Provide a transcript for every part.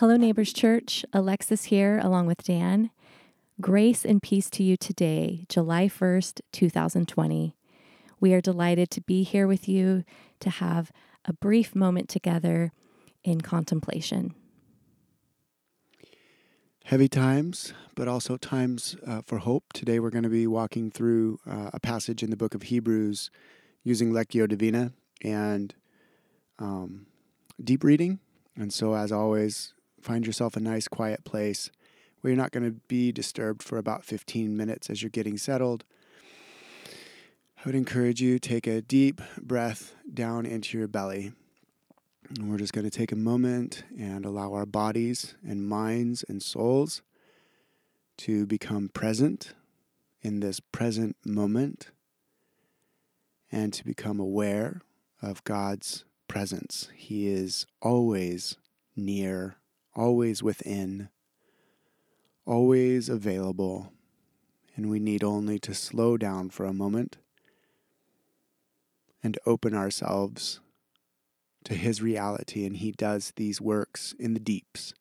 Hello, Neighbors Church. Alexis here, along with Dan. Grace and peace to you today, July 1st, 2020. We are delighted to be here with you to have a brief moment together in contemplation. Heavy times, but also times uh, for hope. Today we're going to be walking through uh, a passage in the book of Hebrews using Lectio Divina and um, deep reading. And so, as always, find yourself a nice, quiet place where you're not going to be disturbed for about 15 minutes as you're getting settled. I would encourage you to take a deep breath down into your belly. And we're just going to take a moment and allow our bodies and minds and souls to become present in this present moment and to become aware of God's presence. He is always near, always within, always available, and we need only to slow down for a moment and open ourselves to His reality. And He does these works in the deeps,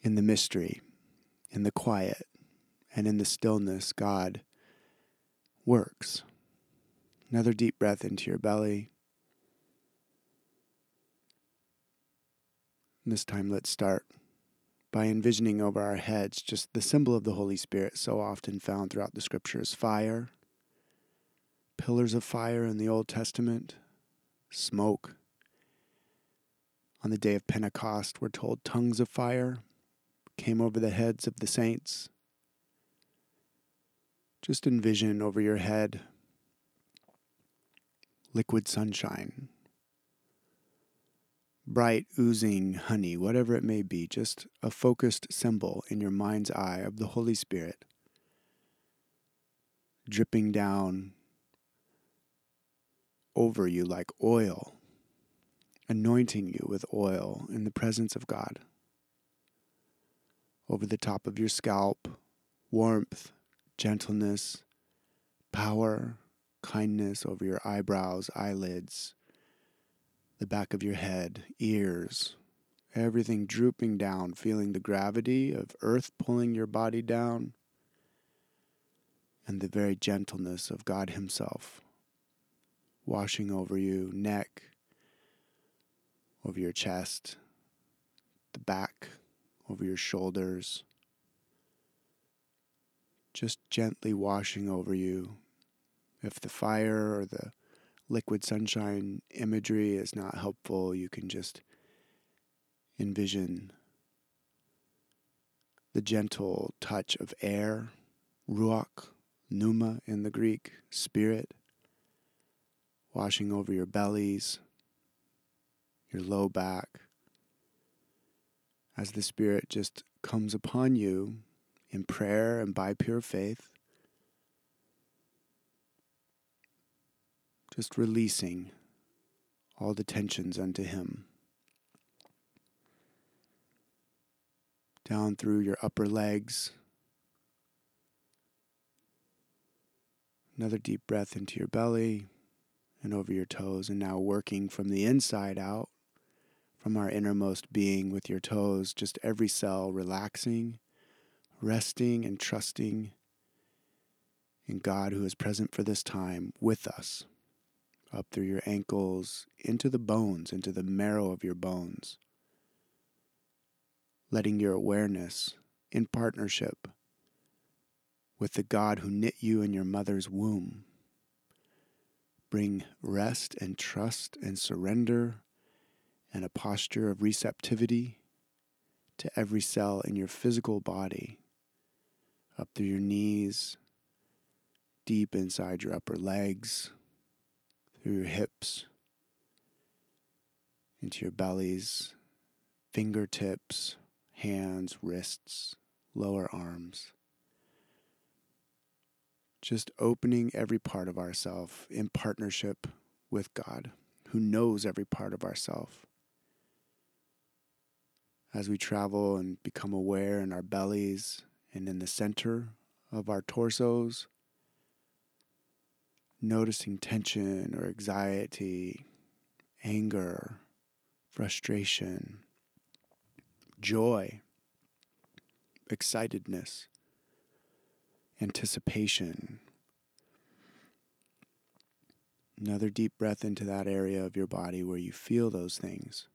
in the mystery, in the quiet, and in the stillness. God works. Another deep breath into your belly. This time, let's start by envisioning over our heads just the symbol of the Holy Spirit, so often found throughout the scriptures fire, pillars of fire in the Old Testament, smoke. On the day of Pentecost, we're told tongues of fire came over the heads of the saints. Just envision over your head liquid sunshine bright, oozing honey, whatever it may be, just a focused symbol in your mind's eye of the Holy Spirit dripping down over you like oil, anointing you with oil in the presence of God. Over the top of your scalp, warmth, gentleness, power, kindness over your eyebrows, eyelids the back of your head, ears, everything drooping down, feeling the gravity of earth pulling your body down, and the very gentleness of God Himself washing over you, neck, over your chest, the back, over your shoulders, just gently washing over you. If the fire or the liquid sunshine imagery is not helpful, you can just envision the gentle touch of air, ruach, pneuma in the Greek, spirit, washing over your bellies, your low back, as the Spirit just comes upon you in prayer and by pure faith. Just releasing all the tensions unto Him. Down through your upper legs. Another deep breath into your belly and over your toes, and now working from the inside out, from our innermost being with your toes, just every cell relaxing, resting, and trusting in God who is present for this time with us up through your ankles, into the bones, into the marrow of your bones. Letting your awareness, in partnership with the God who knit you in your mother's womb, bring rest and trust and surrender and a posture of receptivity to every cell in your physical body, up through your knees, deep inside your upper legs through your hips, into your bellies, fingertips, hands, wrists, lower arms. Just opening every part of ourself in partnership with God, who knows every part of ourself. As we travel and become aware in our bellies and in the center of our torsos, noticing tension or anxiety, anger, frustration, joy, excitedness, anticipation. Another deep breath into that area of your body where you feel those things.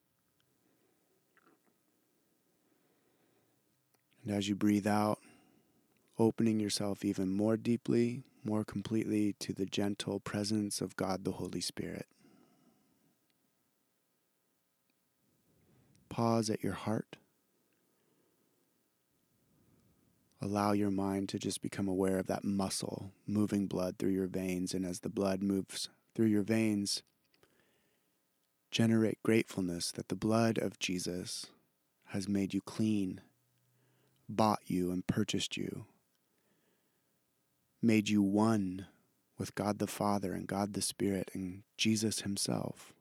And as you breathe out, opening yourself even more deeply, more completely to the gentle presence of God the Holy Spirit. Pause at your heart. Allow your mind to just become aware of that muscle moving blood through your veins. And as the blood moves through your veins, generate gratefulness that the blood of Jesus has made you clean, bought you, and purchased you, made you one with God the Father and God the Spirit and Jesus Himself.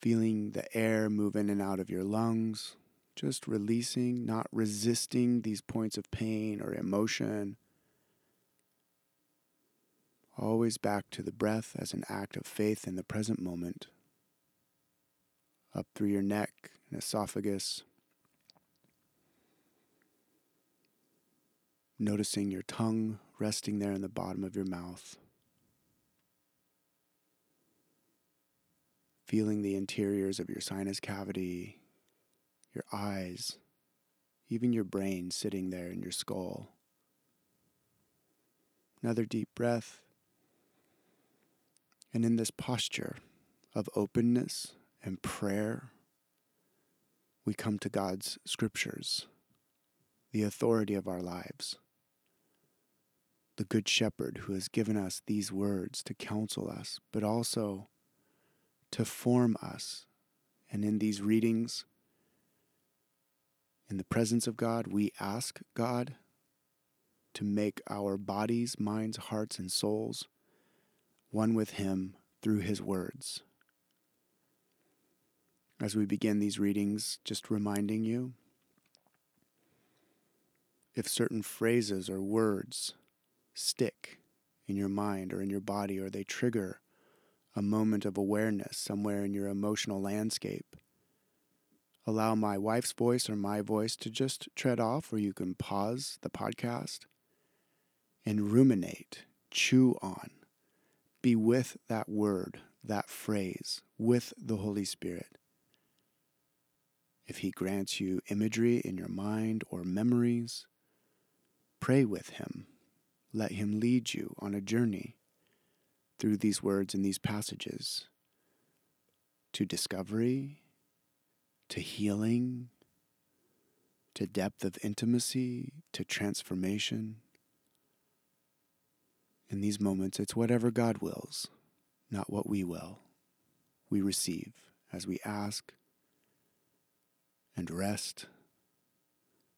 Feeling the air move in and out of your lungs just releasing, not resisting these points of pain or emotion. Always back to the breath as an act of faith in the present moment. Up through your neck and esophagus. Noticing your tongue resting there in the bottom of your mouth. Feeling the interiors of your sinus cavity your eyes, even your brain sitting there in your skull. Another deep breath. And in this posture of openness and prayer, we come to God's scriptures, the authority of our lives, the Good Shepherd who has given us these words to counsel us, but also to form us. And in these readings, in the presence of God, we ask God to make our bodies, minds, hearts, and souls one with Him through His words. As we begin these readings, just reminding you if certain phrases or words stick in your mind or in your body, or they trigger a moment of awareness somewhere in your emotional landscape, allow my wife's voice or my voice to just tread off, or you can pause the podcast and ruminate, chew on, be with that word, that phrase, with the Holy Spirit. If He grants you imagery in your mind or memories, pray with Him. Let Him lead you on a journey through these words and these passages to discovery to healing, to depth of intimacy, to transformation. In these moments, it's whatever God wills, not what we will. We receive as we ask and rest.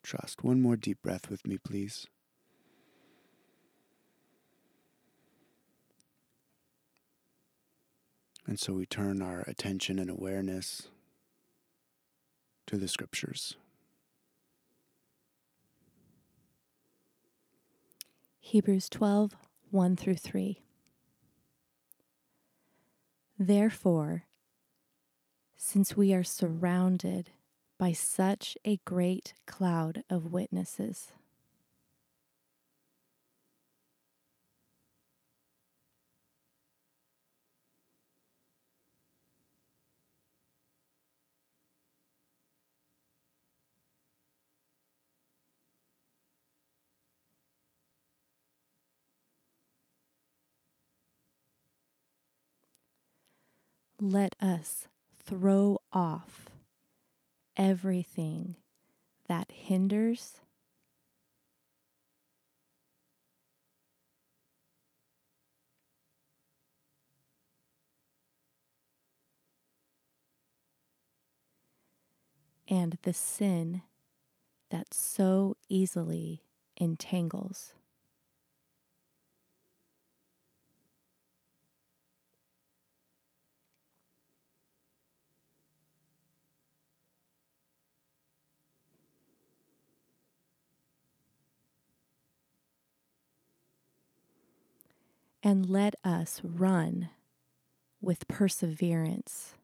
Trust. One more deep breath with me, please. And so we turn our attention and awareness to the scriptures. Hebrews 12, 1 through 3. Therefore, since we are surrounded by such a great cloud of witnesses, let us throw off everything that hinders and the sin that so easily entangles. and let us run with perseverance.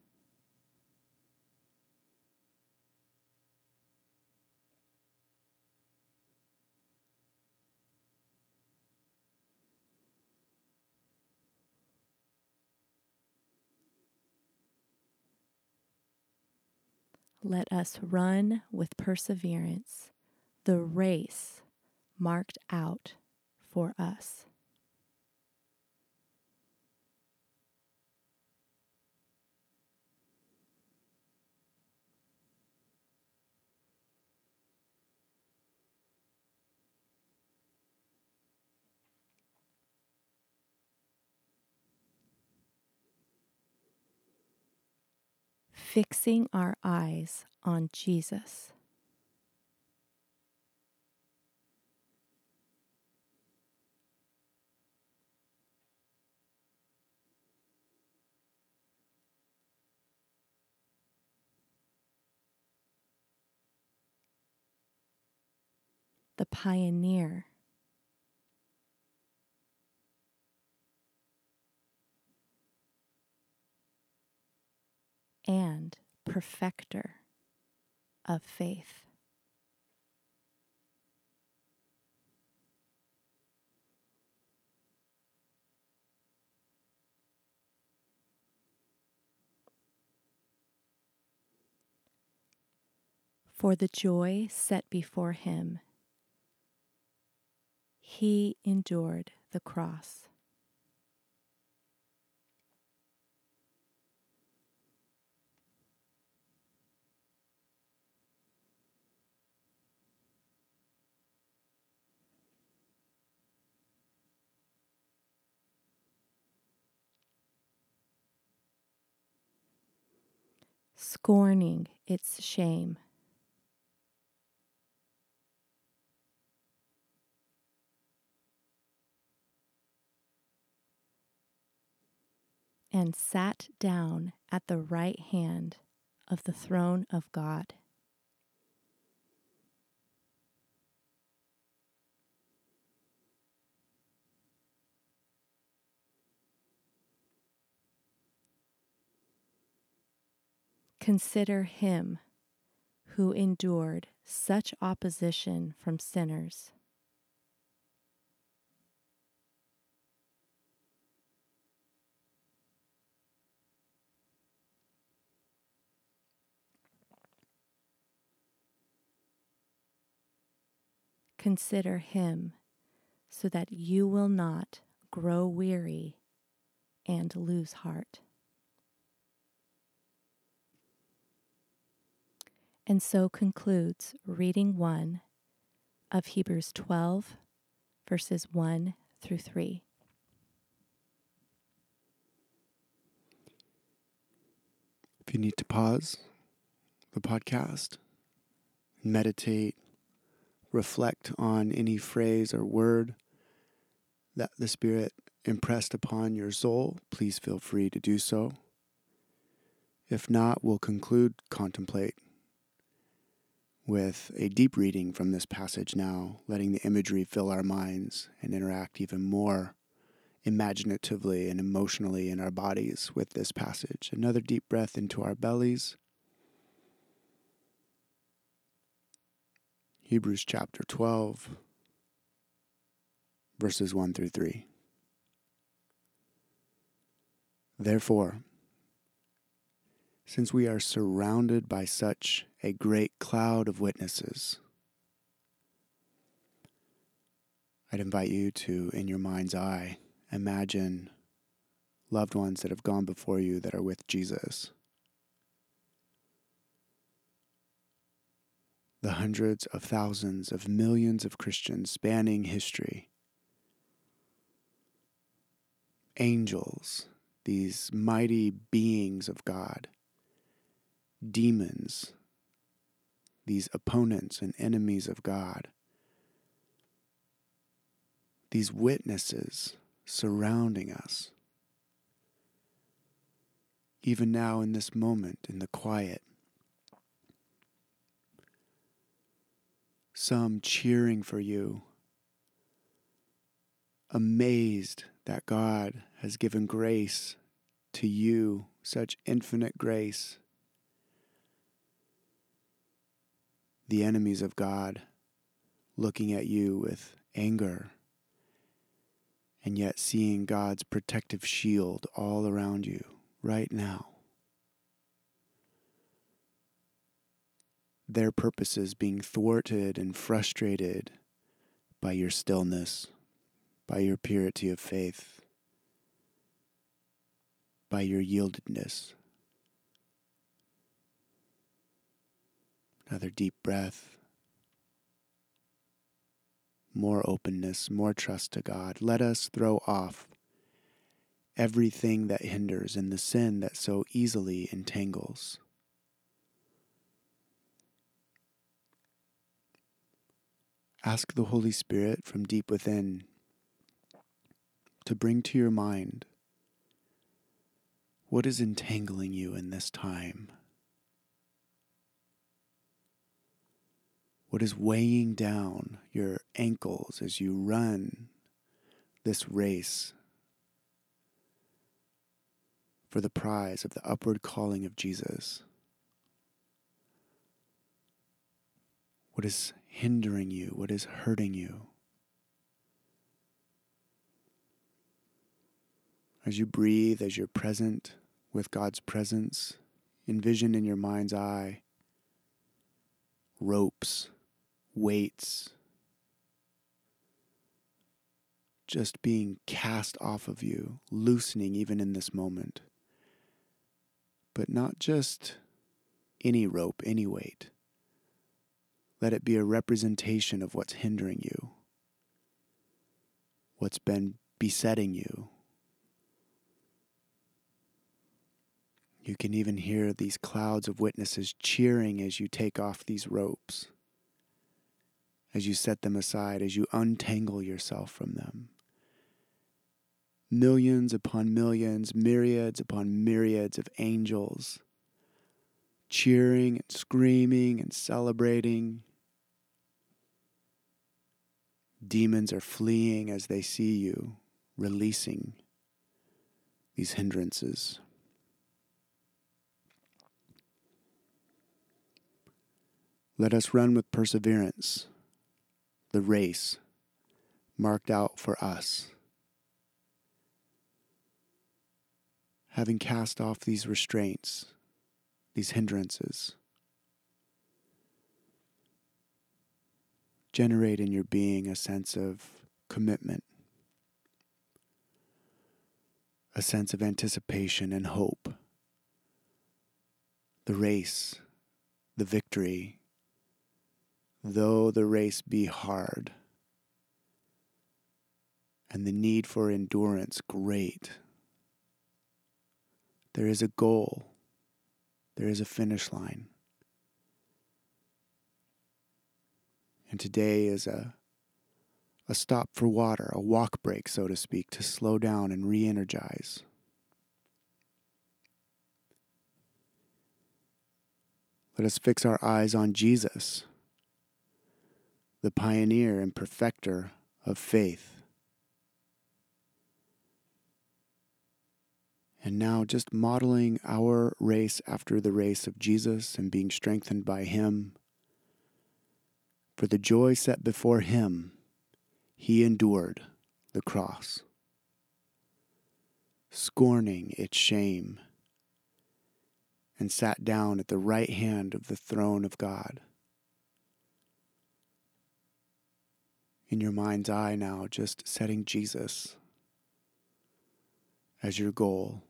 Let us run with perseverance the race marked out for us. Fixing our eyes on Jesus. The pioneer. And perfecter of faith. For the joy set before him, he endured the cross scorning its shame. And sat down at the right hand of the throne of God. Consider him who endured such opposition from sinners. Consider him so that you will not grow weary and lose heart. And so concludes reading one of Hebrews 12, verses 1 through 3. If you need to pause the podcast, meditate, reflect on any phrase or word that the Spirit impressed upon your soul, please feel free to do so. If not, we'll conclude contemplate with a deep reading from this passage now, letting the imagery fill our minds and interact even more imaginatively and emotionally in our bodies with this passage. Another deep breath into our bellies. Hebrews chapter 12, verses 1 through 3. Therefore, since we are surrounded by such a great cloud of witnesses. I'd invite you to, in your mind's eye, imagine loved ones that have gone before you that are with Jesus. The hundreds of thousands of millions of Christians spanning history. Angels, these mighty beings of God demons, these opponents and enemies of God, these witnesses surrounding us. Even now, in this moment, in the quiet, some cheering for you, amazed that God has given grace to you, such infinite grace the enemies of God looking at you with anger and yet seeing God's protective shield all around you right now. their purposes being thwarted and frustrated by your stillness, by your purity of faith, by your yieldedness. Another deep breath. More openness, more trust to God. Let us throw off everything that hinders and the sin that so easily entangles. Ask the Holy Spirit from deep within to bring to your mind what is entangling you in this time. What is weighing down your ankles as you run this race for the prize of the upward calling of Jesus? What is hindering you? What is hurting you? As you breathe, as you're present with God's presence, envision in your mind's eye ropes, weights, just being cast off of you, loosening even in this moment. But not just any rope, any weight let it be a representation of what's hindering you, what's been besetting you. You can even hear these clouds of witnesses cheering as you take off these ropes, as you set them aside, as you untangle yourself from them. Millions upon millions, myriads upon myriads of angels cheering and screaming and celebrating Demons are fleeing as they see you, releasing these hindrances. Let us run with perseverance the race marked out for us. Having cast off these restraints, these hindrances. generate in your being a sense of commitment, a sense of anticipation and hope. The race, the victory, though the race be hard, and the need for endurance great, there is a goal, there is a finish line. And today is a, a stop for water, a walk break, so to speak, to slow down and re energize. Let us fix our eyes on Jesus, the pioneer and perfecter of faith. And now, just modeling our race after the race of Jesus and being strengthened by Him for the joy set before him, he endured the cross, scorning its shame, and sat down at the right hand of the throne of God. In your mind's eye now, just setting Jesus as your goal.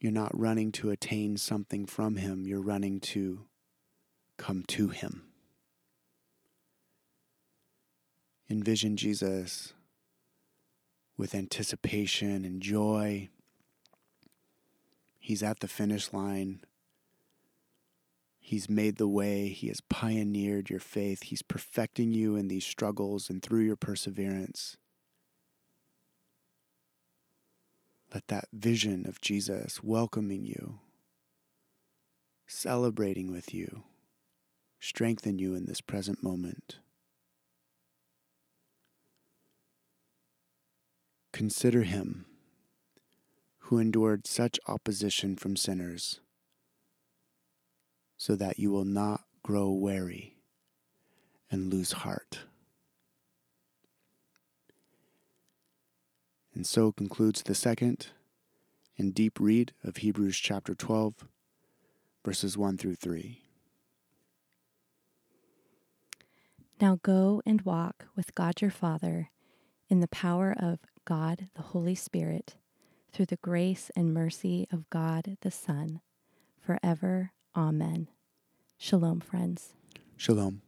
You're not running to attain something from Him, you're running to come to Him. Envision Jesus with anticipation and joy. He's at the finish line. He's made the way. He has pioneered your faith. He's perfecting you in these struggles and through your perseverance. Let that vision of Jesus welcoming you, celebrating with you, strengthen you in this present moment. Consider him who endured such opposition from sinners, so that you will not grow weary and lose heart. And so concludes the second and deep read of Hebrews chapter 12. verses 1 through 3. Now go and walk with God your Father in the power of God the Holy Spirit, through the grace and mercy of God the Son, forever. Amen. Shalom, friends. Shalom.